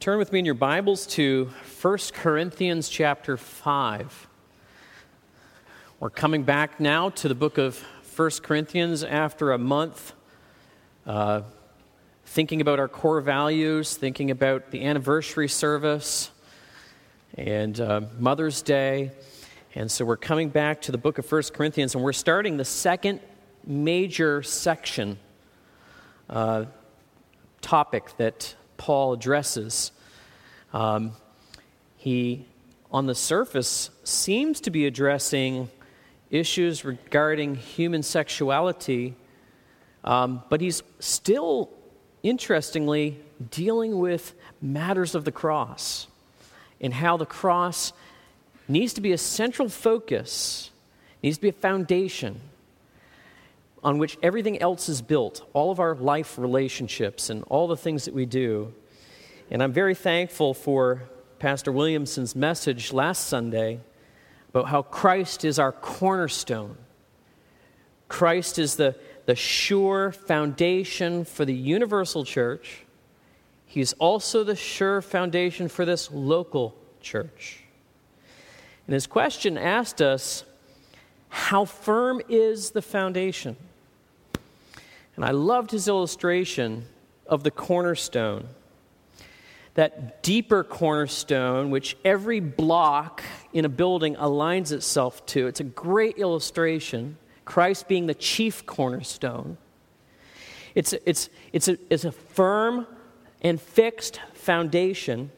Turn with me in your Bibles to 1 Corinthians chapter 5. We're coming back now to the book of 1 Corinthians after a month uh, thinking about our core values, thinking about the anniversary service and uh, Mother's Day. And so we're coming back to the book of 1 Corinthians, and we're starting the second major section uh, topic that Paul addresses. Um, he, on the surface, seems to be addressing issues regarding human sexuality, um, but he's still, interestingly, dealing with matters of the cross and how the cross needs to be a central focus, needs to be a foundation on which everything else is built, all of our life relationships and all the things that we do. And I'm very thankful for Pastor Williamson's message last Sunday about how Christ is our cornerstone. Christ is the, the sure foundation for the universal church. He's also the sure foundation for this local church. And his question asked us, How firm is the foundation? And I loved his illustration of the cornerstone. That deeper cornerstone, which every block in a building aligns itself to. It's a great illustration. Christ being the chief cornerstone. It's, it's, it's, a, it's a firm and fixed foundation.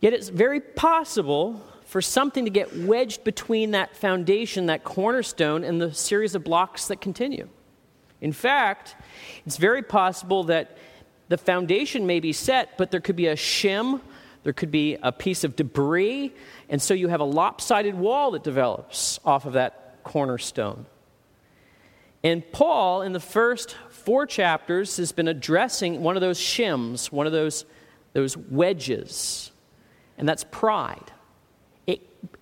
Yet it's very possible for something to get wedged between that foundation, that cornerstone, and the series of blocks that continue. In fact, it's very possible that the foundation may be set, but there could be a shim, there could be a piece of debris, and so you have a lopsided wall that develops off of that cornerstone. And Paul, in the first four chapters, has been addressing one of those shims, one of those, those wedges, and that's pride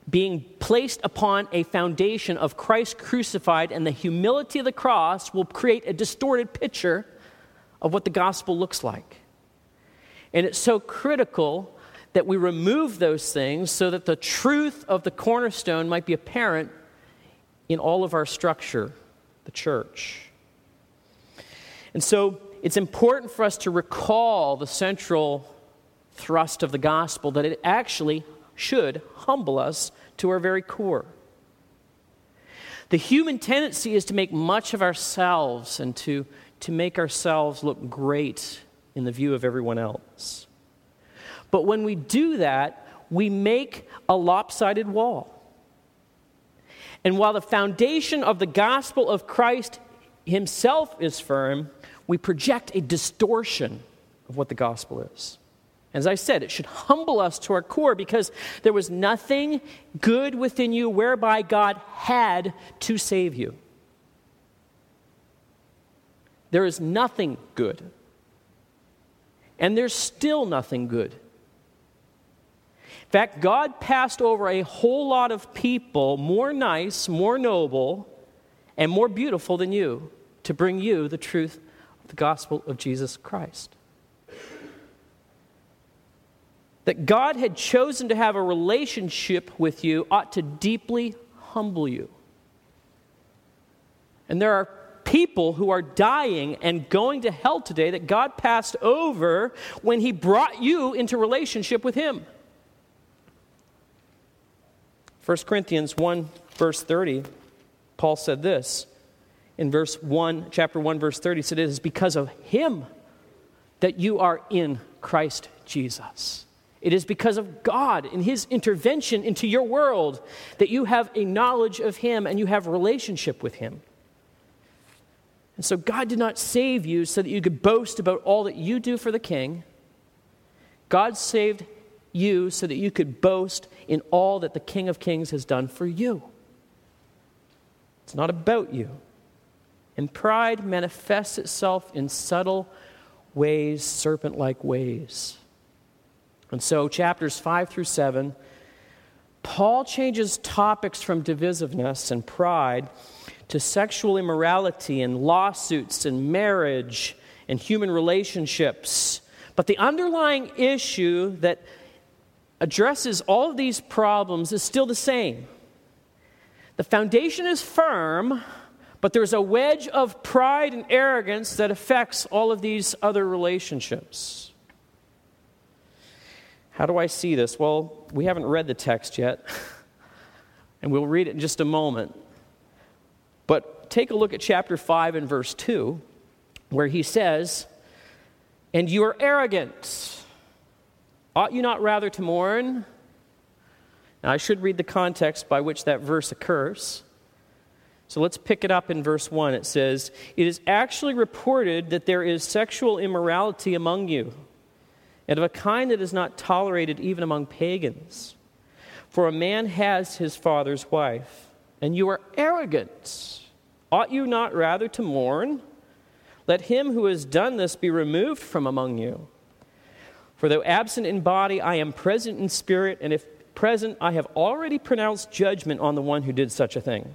being placed upon a foundation of Christ crucified and the humility of the cross will create a distorted picture of what the gospel looks like. And it's so critical that we remove those things so that the truth of the cornerstone might be apparent in all of our structure, the church. And so it's important for us to recall the central thrust of the gospel that it actually should humble us to our very core. The human tendency is to make much of ourselves and to, to make ourselves look great in the view of everyone else. But when we do that, we make a lopsided wall. And while the foundation of the gospel of Christ himself is firm, we project a distortion of what the gospel is. As I said, it should humble us to our core because there was nothing good within you whereby God had to save you. There is nothing good. And there's still nothing good. In fact, God passed over a whole lot of people more nice, more noble, and more beautiful than you to bring you the truth of the gospel of Jesus Christ that God had chosen to have a relationship with you ought to deeply humble you. And there are people who are dying and going to hell today that God passed over when He brought you into relationship with Him. 1 Corinthians 1, verse 30, Paul said this. In verse 1, chapter 1, verse 30, He said, It is because of Him that you are in Christ Jesus. It is because of God and His intervention into your world that you have a knowledge of Him and you have relationship with Him. And so God did not save you so that you could boast about all that you do for the King. God saved you so that you could boast in all that the King of Kings has done for you. It's not about you. And pride manifests itself in subtle ways, serpent like ways. And so, chapters 5 through 7, Paul changes topics from divisiveness and pride to sexual immorality and lawsuits and marriage and human relationships. But the underlying issue that addresses all of these problems is still the same. The foundation is firm, but there's a wedge of pride and arrogance that affects all of these other relationships. How do I see this? Well, we haven't read the text yet, and we'll read it in just a moment. But take a look at chapter 5 and verse 2, where he says, And you are arrogant. Ought you not rather to mourn? Now, I should read the context by which that verse occurs. So let's pick it up in verse 1. It says, It is actually reported that there is sexual immorality among you, and of a kind that is not tolerated even among pagans. For a man has his father's wife, and you are arrogant. Ought you not rather to mourn? Let him who has done this be removed from among you. For though absent in body, I am present in spirit, and if present, I have already pronounced judgment on the one who did such a thing.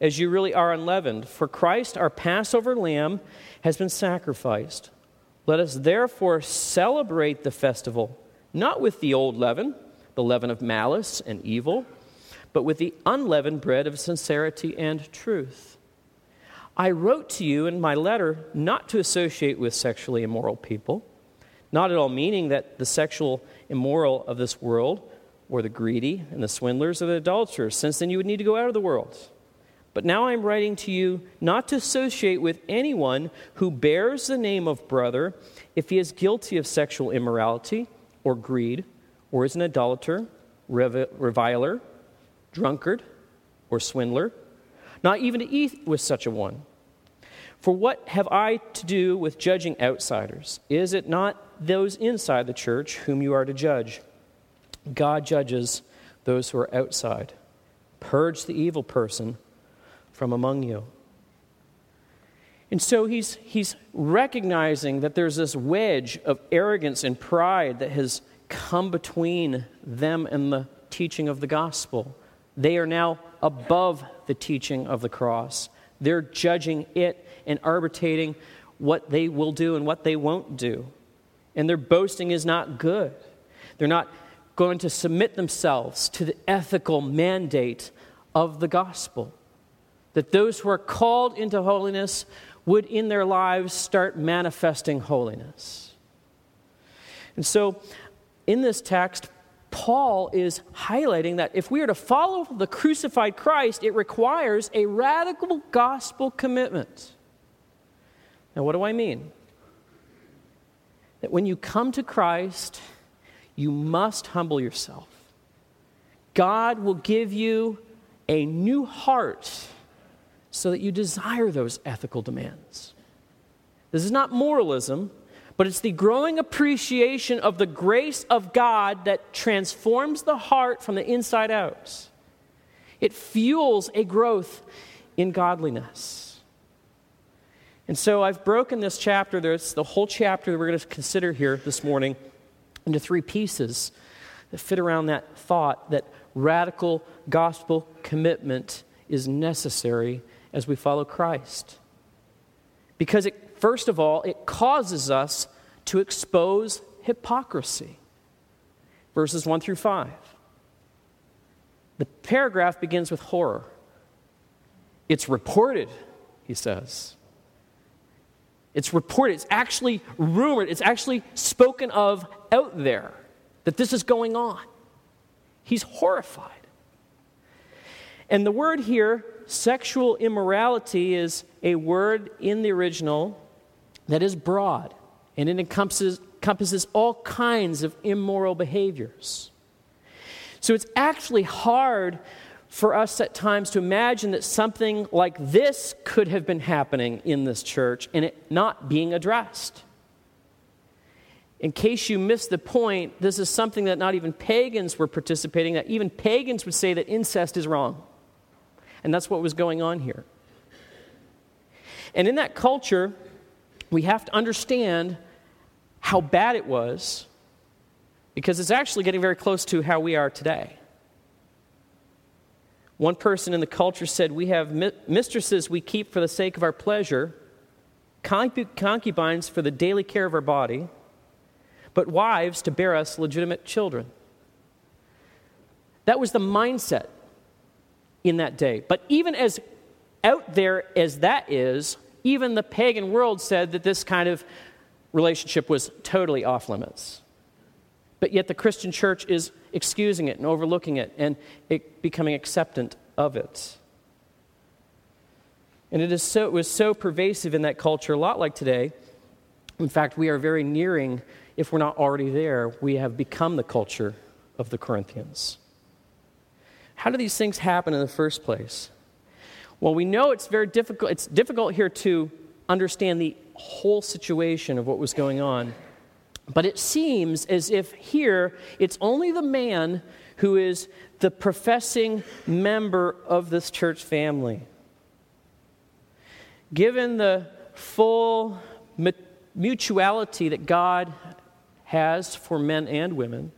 as you really are unleavened. For Christ, our Passover lamb, has been sacrificed. Let us therefore celebrate the festival, not with the old leaven, the leaven of malice and evil, but with the unleavened bread of sincerity and truth. I wrote to you in my letter not to associate with sexually immoral people, not at all meaning that the sexual immoral of this world or the greedy and the swindlers or the adulterers, since then you would need to go out of the world. But now I'm writing to you not to associate with anyone who bears the name of brother if he is guilty of sexual immorality or greed, or is an idolater, reviler, drunkard, or swindler, not even to eat with such a one. For what have I to do with judging outsiders? Is it not those inside the church whom you are to judge? God judges those who are outside. Purge the evil person from among you. And so he's, he's recognizing that there's this wedge of arrogance and pride that has come between them and the teaching of the gospel. They are now above the teaching of the cross. They're judging it and arbitrating what they will do and what they won't do. And their boasting is not good. They're not going to submit themselves to the ethical mandate of the gospel. That those who are called into holiness would in their lives start manifesting holiness. And so, in this text, Paul is highlighting that if we are to follow the crucified Christ, it requires a radical gospel commitment. Now, what do I mean? That when you come to Christ, you must humble yourself. God will give you a new heart so that you desire those ethical demands. This is not moralism, but it's the growing appreciation of the grace of God that transforms the heart from the inside out. It fuels a growth in godliness. And so I've broken this chapter, there's the whole chapter that we're going to consider here this morning into three pieces that fit around that thought that radical gospel commitment is necessary as we follow Christ. Because, it, first of all, it causes us to expose hypocrisy. Verses 1 through 5. The paragraph begins with horror. It's reported, he says. It's reported, it's actually rumored, it's actually spoken of out there that this is going on. He's horrified. And the word here, sexual immorality, is a word in the original that is broad, and it encompasses, encompasses all kinds of immoral behaviors. So it's actually hard for us at times to imagine that something like this could have been happening in this church and it not being addressed. in case you missed the point, this is something that not even pagans were participating, that even pagans would say that incest is wrong. And that's what was going on here. And in that culture, we have to understand how bad it was because it's actually getting very close to how we are today. One person in the culture said, We have mistresses we keep for the sake of our pleasure, concubines for the daily care of our body, but wives to bear us legitimate children. That was the mindset in that day. But even as out there as that is, even the pagan world said that this kind of relationship was totally off limits. But yet the Christian church is excusing it and overlooking it and it becoming acceptant of it. And it, is so, it was so pervasive in that culture, a lot like today. In fact, we are very nearing, if we're not already there, we have become the culture of the Corinthians. How do these things happen in the first place? Well, we know it's very difficult. It's difficult here to understand the whole situation of what was going on. But it seems as if here it's only the man who is the professing member of this church family. Given the full mutuality that God has for men and women,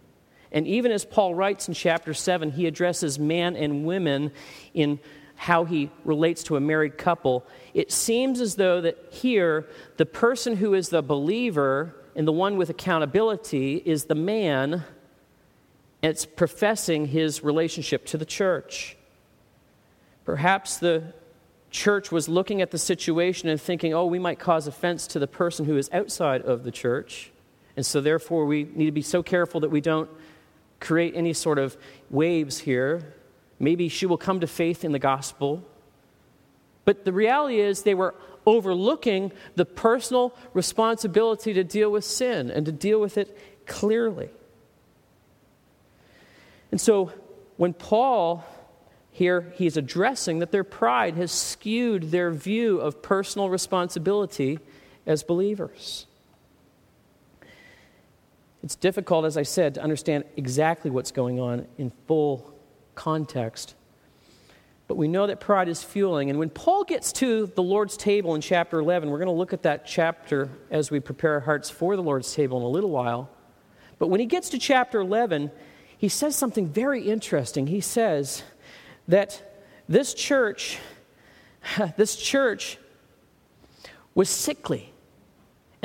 and even as Paul writes in chapter 7, he addresses man and women in how he relates to a married couple. It seems as though that here, the person who is the believer and the one with accountability is the man. It's professing his relationship to the church. Perhaps the church was looking at the situation and thinking, oh, we might cause offense to the person who is outside of the church. And so, therefore, we need to be so careful that we don't create any sort of waves here. Maybe she will come to faith in the gospel. But the reality is, they were overlooking the personal responsibility to deal with sin and to deal with it clearly. And so when Paul here he's addressing that their pride has skewed their view of personal responsibility as believers. It's difficult, as I said, to understand exactly what's going on in full context but we know that pride is fueling. And when Paul gets to the Lord's table in chapter 11, we're going to look at that chapter as we prepare our hearts for the Lord's table in a little while. But when he gets to chapter 11, he says something very interesting. He says that this church, this church was sickly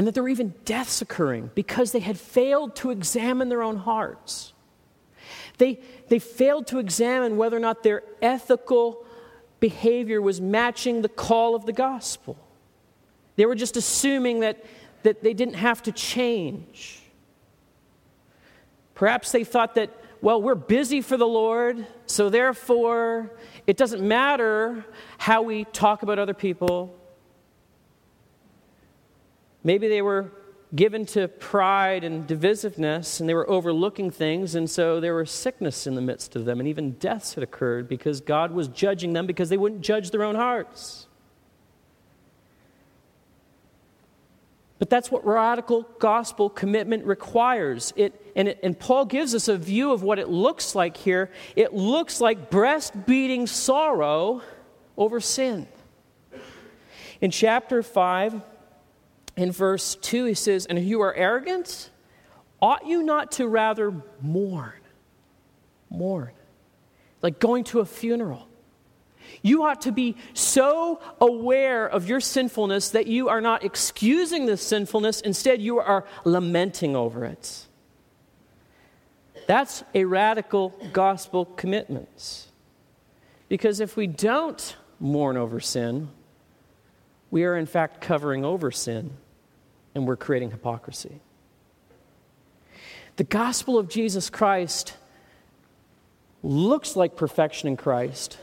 and that there were even deaths occurring because they had failed to examine their own hearts. They, they failed to examine whether or not their ethical behavior was matching the call of the gospel. They were just assuming that, that they didn't have to change. Perhaps they thought that, well, we're busy for the Lord, so therefore it doesn't matter how we talk about other people. Maybe they were given to pride and divisiveness, and they were overlooking things, and so there was sickness in the midst of them, and even deaths had occurred because God was judging them because they wouldn't judge their own hearts. But that's what radical gospel commitment requires. It, and, it, and Paul gives us a view of what it looks like here. It looks like breast beating sorrow over sin. In chapter 5, in verse 2, he says, And you are arrogant, ought you not to rather mourn? Mourn. Like going to a funeral. You ought to be so aware of your sinfulness that you are not excusing the sinfulness, instead, you are lamenting over it. That's a radical gospel commitment. Because if we don't mourn over sin, we are in fact covering over sin and we're creating hypocrisy. The gospel of Jesus Christ looks like perfection in Christ.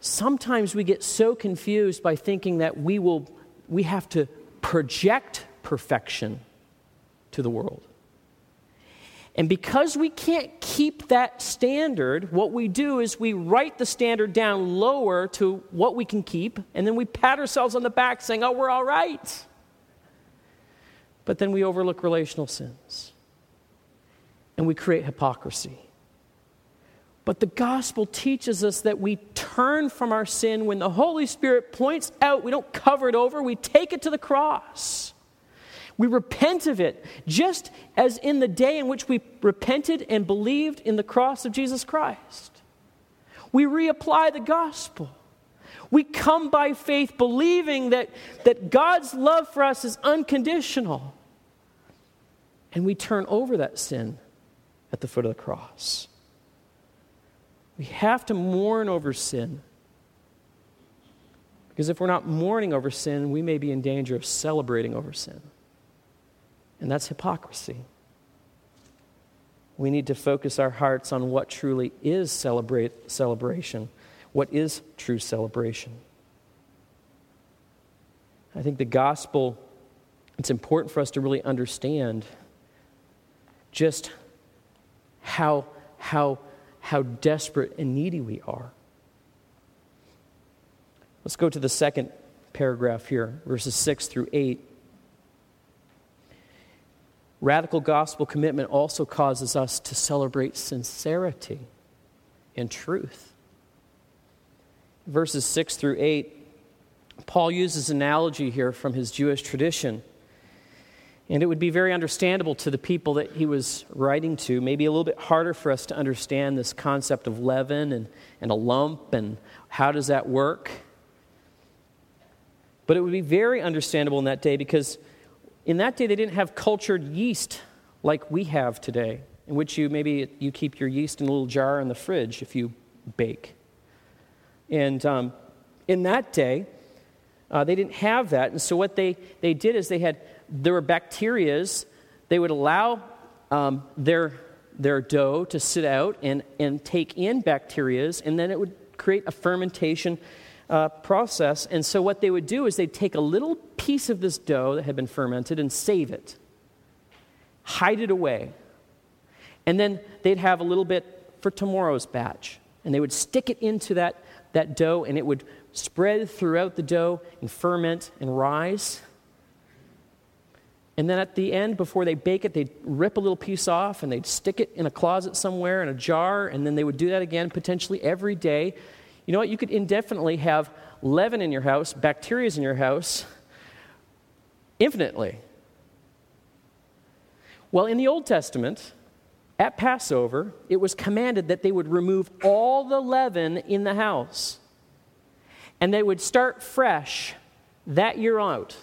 Sometimes we get so confused by thinking that we will we have to project perfection to the world. And because we can't keep that standard, what we do is we write the standard down lower to what we can keep, and then we pat ourselves on the back saying, oh, we're all right. But then we overlook relational sins and we create hypocrisy. But the gospel teaches us that we turn from our sin when the Holy Spirit points out, we don't cover it over, we take it to the cross. We repent of it, just as in the day in which we repented and believed in the cross of Jesus Christ. We reapply the gospel. We come by faith believing that, that God's love for us is unconditional. And we turn over that sin at the foot of the cross. We have to mourn over sin. Because if we're not mourning over sin, we may be in danger of celebrating over sin. And that's hypocrisy. We need to focus our hearts on what truly is celebrate, celebration, what is true celebration. I think the gospel, it's important for us to really understand just how, how, how desperate and needy we are. Let's go to the second paragraph here, verses 6 through 8. Radical gospel commitment also causes us to celebrate sincerity and truth. Verses 6 through 8, Paul uses analogy here from his Jewish tradition. And it would be very understandable to the people that he was writing to, maybe a little bit harder for us to understand this concept of leaven and, and a lump and how does that work. But it would be very understandable in that day because in that day they didn't have cultured yeast like we have today, in which you maybe you keep your yeast in a little jar in the fridge if you bake. And um, in that day, uh, they didn't have that. And so what they, they did is they had there were bacterias. They would allow um, their, their dough to sit out and, and take in bacterias, and then it would create a fermentation uh, process. And so, what they would do is they'd take a little piece of this dough that had been fermented and save it, hide it away. And then they'd have a little bit for tomorrow's batch. And they would stick it into that, that dough, and it would spread throughout the dough and ferment and rise. And then at the end, before they bake it, they'd rip a little piece off and they'd stick it in a closet somewhere in a jar, and then they would do that again potentially every day. You know what? You could indefinitely have leaven in your house, bacteria in your house, infinitely. Well, in the Old Testament, at Passover, it was commanded that they would remove all the leaven in the house. And they would start fresh that year out.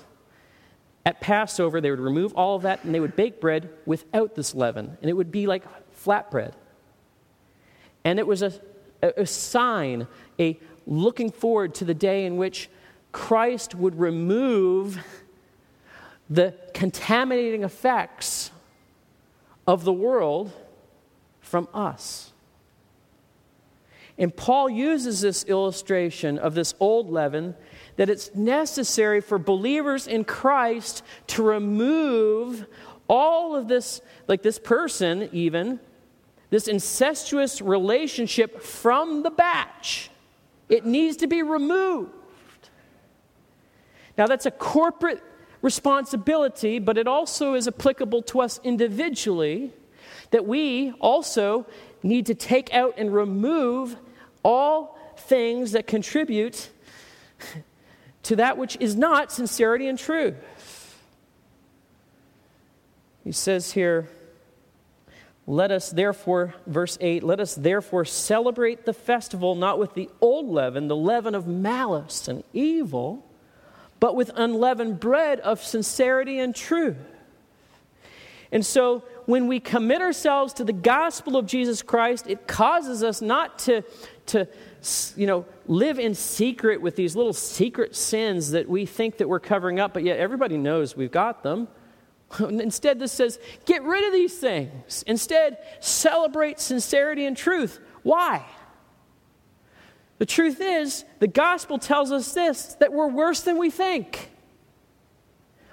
At Passover, they would remove all of that and they would bake bread without this leaven. And it would be like flatbread. And it was a, a, sign, a looking forward to the day in which Christ would remove the contaminating effects of the world from us. And Paul uses this illustration of this old leaven that it's necessary for believers in Christ to remove all of this, like this person, even, this incestuous relationship from the batch. It needs to be removed. Now, that's a corporate responsibility, but it also is applicable to us individually that we also need to take out and remove all things that contribute to that which is not sincerity and truth. He says here, let us therefore, verse 8, let us therefore celebrate the festival not with the old leaven, the leaven of malice and evil, but with unleavened bread of sincerity and truth. And so when we commit ourselves to the gospel of Jesus Christ, it causes us not to, to you know, live in secret with these little secret sins that we think that we're covering up, but yet everybody knows we've got them. Instead, this says, get rid of these things. Instead, celebrate sincerity and truth. Why? The truth is, the gospel tells us this that we're worse than we think.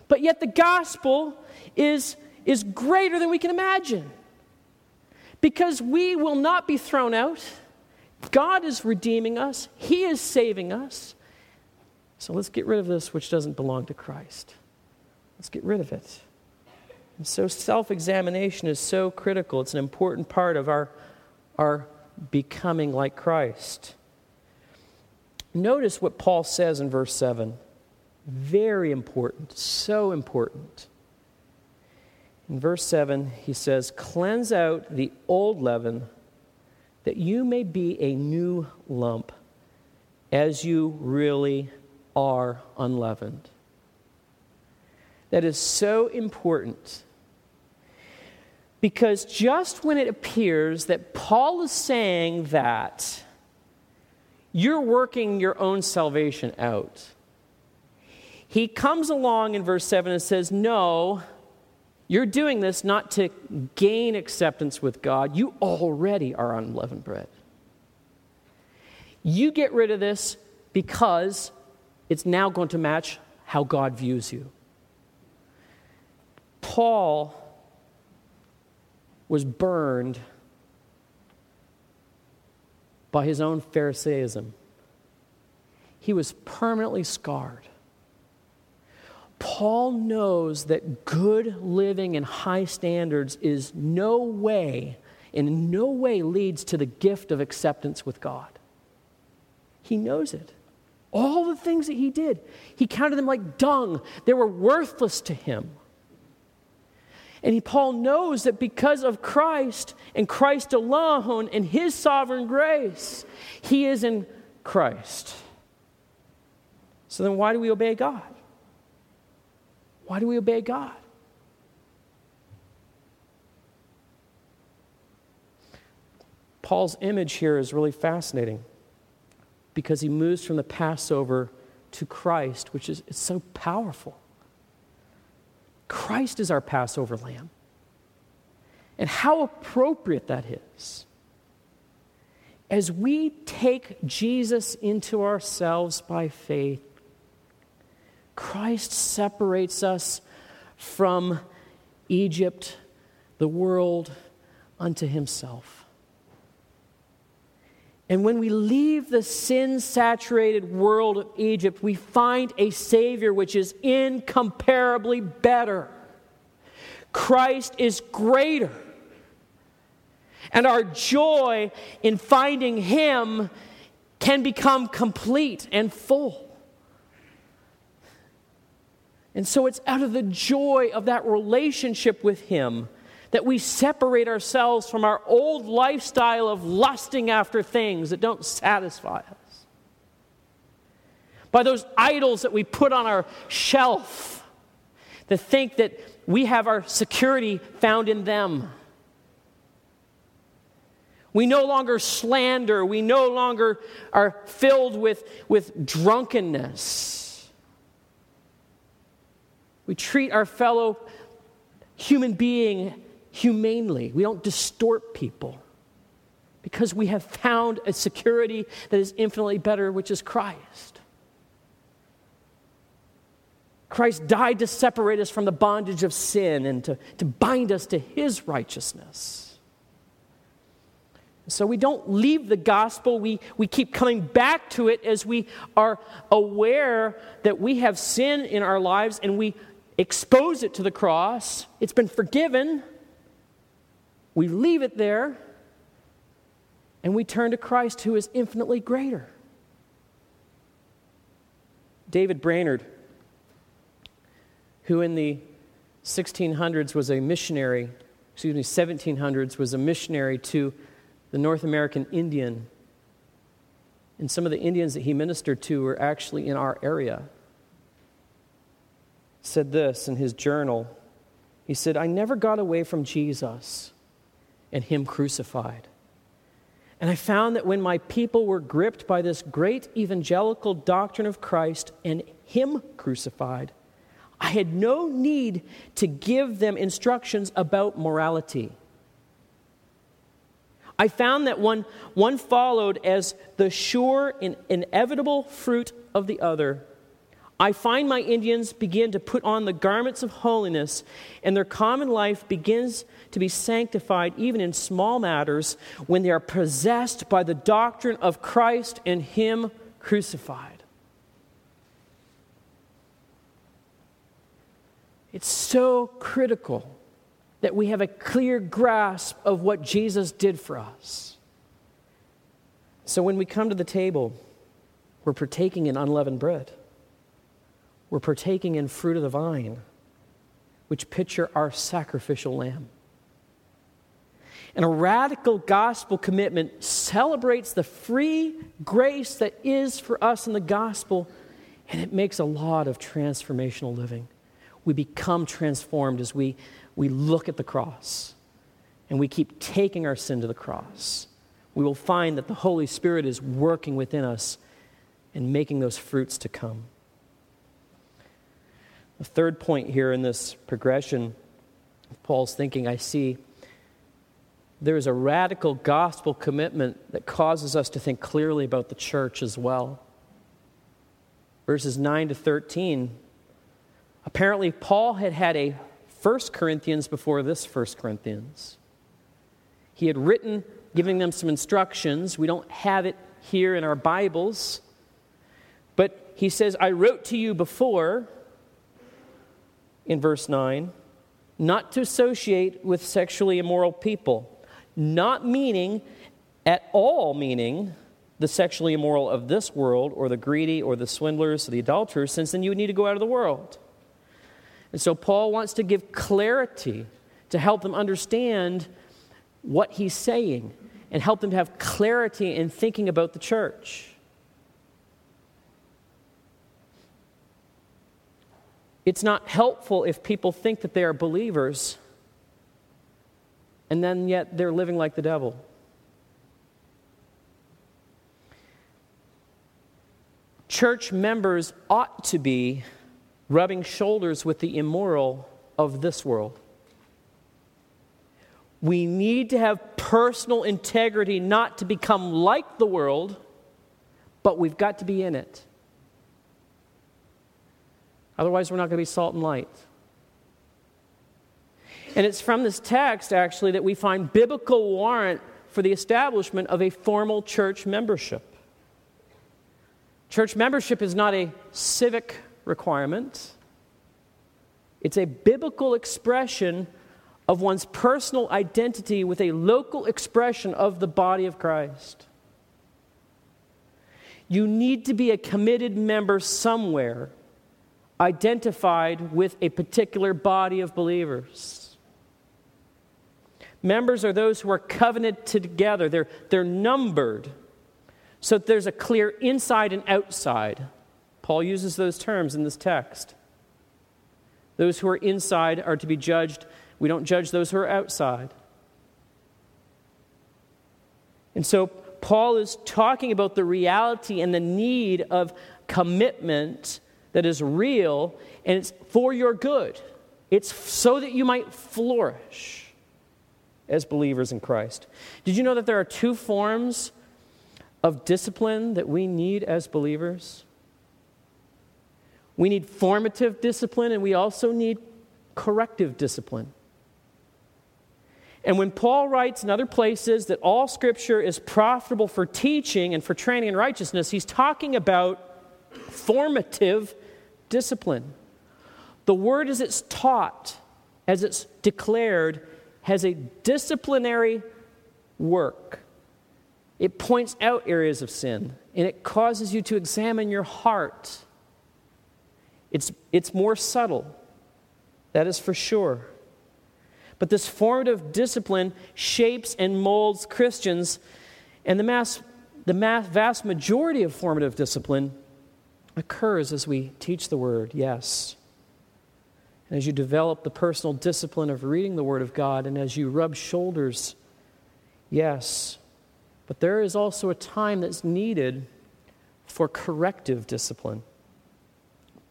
But yet, the gospel is, is greater than we can imagine. Because we will not be thrown out God is redeeming us, He is saving us. So let's get rid of this which doesn't belong to Christ. Let's get rid of it. And so self examination is so critical. It's an important part of our, our becoming like Christ. Notice what Paul says in verse 7. Very important, so important. In verse 7, he says, Cleanse out the old leaven, that you may be a new lump, as you really are unleavened. That is so important because just when it appears that Paul is saying that you're working your own salvation out, he comes along in verse 7 and says, No, you're doing this not to gain acceptance with God. You already are unleavened bread. You get rid of this because it's now going to match how God views you. Paul was burned by his own Pharisaism. He was permanently scarred. Paul knows that good living and high standards is no way, in no way leads to the gift of acceptance with God. He knows it. All the things that he did, he counted them like dung. They were worthless to him. And he, Paul knows that because of Christ and Christ alone and his sovereign grace, he is in Christ. So then, why do we obey God? Why do we obey God? Paul's image here is really fascinating because he moves from the Passover to Christ, which is so powerful. Christ is our Passover lamb. And how appropriate that is. As we take Jesus into ourselves by faith, Christ separates us from Egypt, the world, unto himself. And when we leave the sin saturated world of Egypt, we find a Savior which is incomparably better. Christ is greater. And our joy in finding Him can become complete and full. And so it's out of the joy of that relationship with Him that we separate ourselves from our old lifestyle of lusting after things that don't satisfy us. By those idols that we put on our shelf that think that we have our security found in them. We no longer slander. We no longer are filled with, with drunkenness. We treat our fellow human being humanely. We don't distort people because we have found a security that is infinitely better, which is Christ. Christ died to separate us from the bondage of sin and to, to bind us to his righteousness. So we don't leave the gospel, we, we keep coming back to it as we are aware that we have sin in our lives and we expose it to the cross. It's been forgiven. We leave it there and we turn to Christ who is infinitely greater. David Brainerd, who in the 1600s was a missionary, excuse me, 1700s was a missionary to the North American Indian. And some of the Indians that he ministered to were actually in our area. Said this in his journal. He said, I never got away from Jesus and Him crucified. And I found that when my people were gripped by this great evangelical doctrine of Christ and Him crucified, I had no need to give them instructions about morality. I found that one, one followed as the sure and inevitable fruit of the other. I find my Indians begin to put on the garments of holiness, and their common life begins to be sanctified even in small matters when they are possessed by the doctrine of Christ and Him crucified. It's so critical that we have a clear grasp of what Jesus did for us. So when we come to the table, we're partaking in unleavened bread. We're partaking in fruit of the vine, which picture our sacrificial lamb. And a radical gospel commitment celebrates the free grace that is for us in the gospel, and it makes a lot of transformational living. We become transformed as we, we look at the cross and we keep taking our sin to the cross. We will find that the Holy Spirit is working within us and making those fruits to come. The third point here in this progression of Paul's thinking, I see there is a radical gospel commitment that causes us to think clearly about the church as well. Verses 9 to 13. Apparently, Paul had had a 1 Corinthians before this 1 Corinthians. He had written, giving them some instructions. We don't have it here in our Bibles. But he says, I wrote to you before, in verse 9, not to associate with sexually immoral people not meaning at all meaning the sexually immoral of this world or the greedy or the swindlers or the adulterers, since then you would need to go out of the world. And so Paul wants to give clarity to help them understand what he's saying and help them to have clarity in thinking about the church. It's not helpful if people think that they are believers and then yet they're living like the devil. Church members ought to be rubbing shoulders with the immoral of this world. We need to have personal integrity not to become like the world, but we've got to be in it. Otherwise, we're not going to be salt and light. And it's from this text, actually, that we find biblical warrant for the establishment of a formal church membership. Church membership is not a civic requirement, it's a biblical expression of one's personal identity with a local expression of the body of Christ. You need to be a committed member somewhere, identified with a particular body of believers. Members are those who are covenanted together, they're, they're numbered. So there's a clear inside and outside. Paul uses those terms in this text. Those who are inside are to be judged. We don't judge those who are outside. And so Paul is talking about the reality and the need of commitment that is real and it's for your good. It's so that you might flourish as believers in Christ. Did you know that there are two forms of discipline that we need as believers? We need formative discipline and we also need corrective discipline. And when Paul writes in other places that all scripture is profitable for teaching and for training in righteousness, he's talking about formative discipline. The word as it's taught, as it's declared, has a disciplinary work. It points out areas of sin and it causes you to examine your heart. It's, it's more subtle, that is for sure. But this formative discipline shapes and molds Christians, and the, mass, the mass, vast majority of formative discipline occurs as we teach the word, yes and as you develop the personal discipline of reading the Word of God, and as you rub shoulders, yes, but there is also a time that's needed for corrective discipline.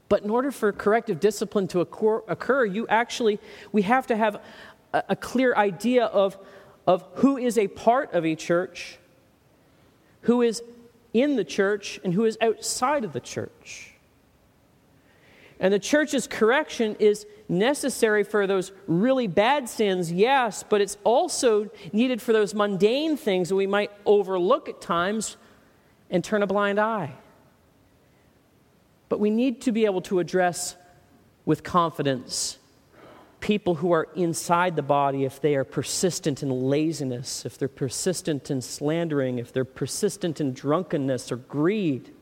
But in order for corrective discipline to occur, you actually, we have to have a, clear idea of, of who is a part of a church, who is in the church, and who is outside of the church. And the church's correction is necessary for those really bad sins, yes, but it's also needed for those mundane things that we might overlook at times and turn a blind eye. But we need to be able to address with confidence people who are inside the body if they are persistent in laziness, if they're persistent in slandering, if they're persistent in drunkenness or greed.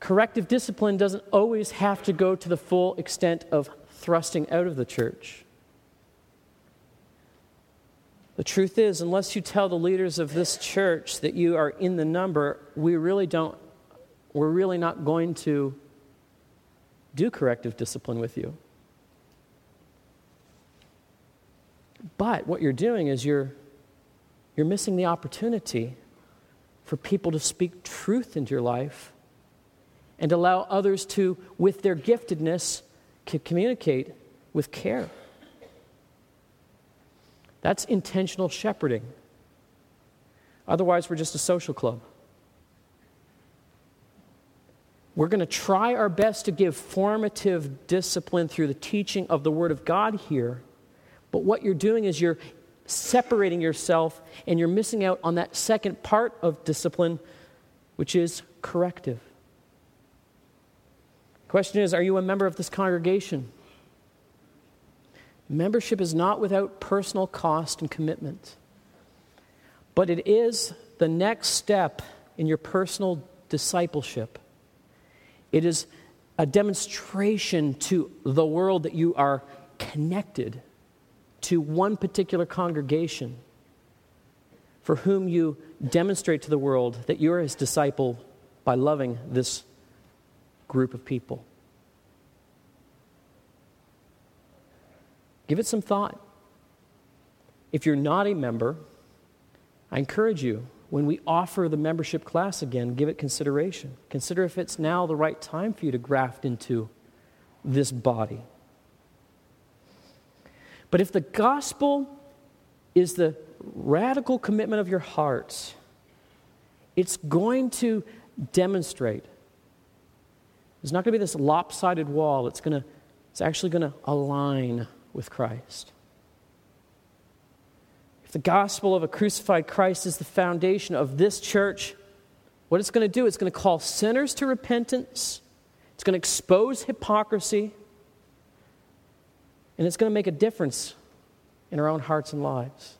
Corrective discipline doesn't always have to go to the full extent of thrusting out of the church. The truth is, unless you tell the leaders of this church that you are in the number, we really don't, we're really not going to do corrective discipline with you. But what you're doing is you're, you're missing the opportunity for people to speak truth into your life and allow others to, with their giftedness, communicate with care. That's intentional shepherding. Otherwise, we're just a social club. We're going to try our best to give formative discipline through the teaching of the Word of God here. But what you're doing is you're separating yourself and you're missing out on that second part of discipline, which is corrective. Question is Are you a member of this congregation? Membership is not without personal cost and commitment, but it is the next step in your personal discipleship. It is a demonstration to the world that you are connected to one particular congregation for whom you demonstrate to the world that you're his disciple by loving this group of people. Give it some thought. If you're not a member, I encourage you when we offer the membership class again, give it consideration. Consider if it's now the right time for you to graft into this body. But if the gospel is the radical commitment of your hearts, it's going to demonstrate. There's not going to be this lopsided wall. It's, going to, it's actually going to align with Christ. The gospel of a crucified Christ is the foundation of this church, what it's going to do, it's going to call sinners to repentance, it's going to expose hypocrisy, and it's going to make a difference in our own hearts and lives.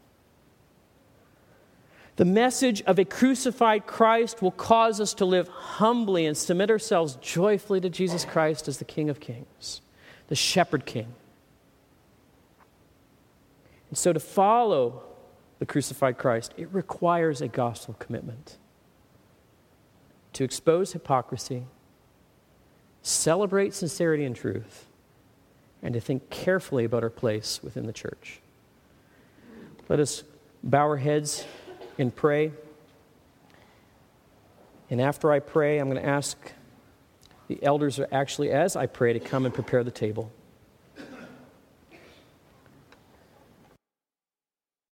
The message of a crucified Christ will cause us to live humbly and submit ourselves joyfully to Jesus Christ as the King of Kings, the Shepherd King. And so to follow the crucified Christ, it requires a gospel commitment to expose hypocrisy, celebrate sincerity and truth, and to think carefully about our place within the church. Let us bow our heads and pray. And after I pray, I'm going to ask the elders, actually, as I pray, to come and prepare the table.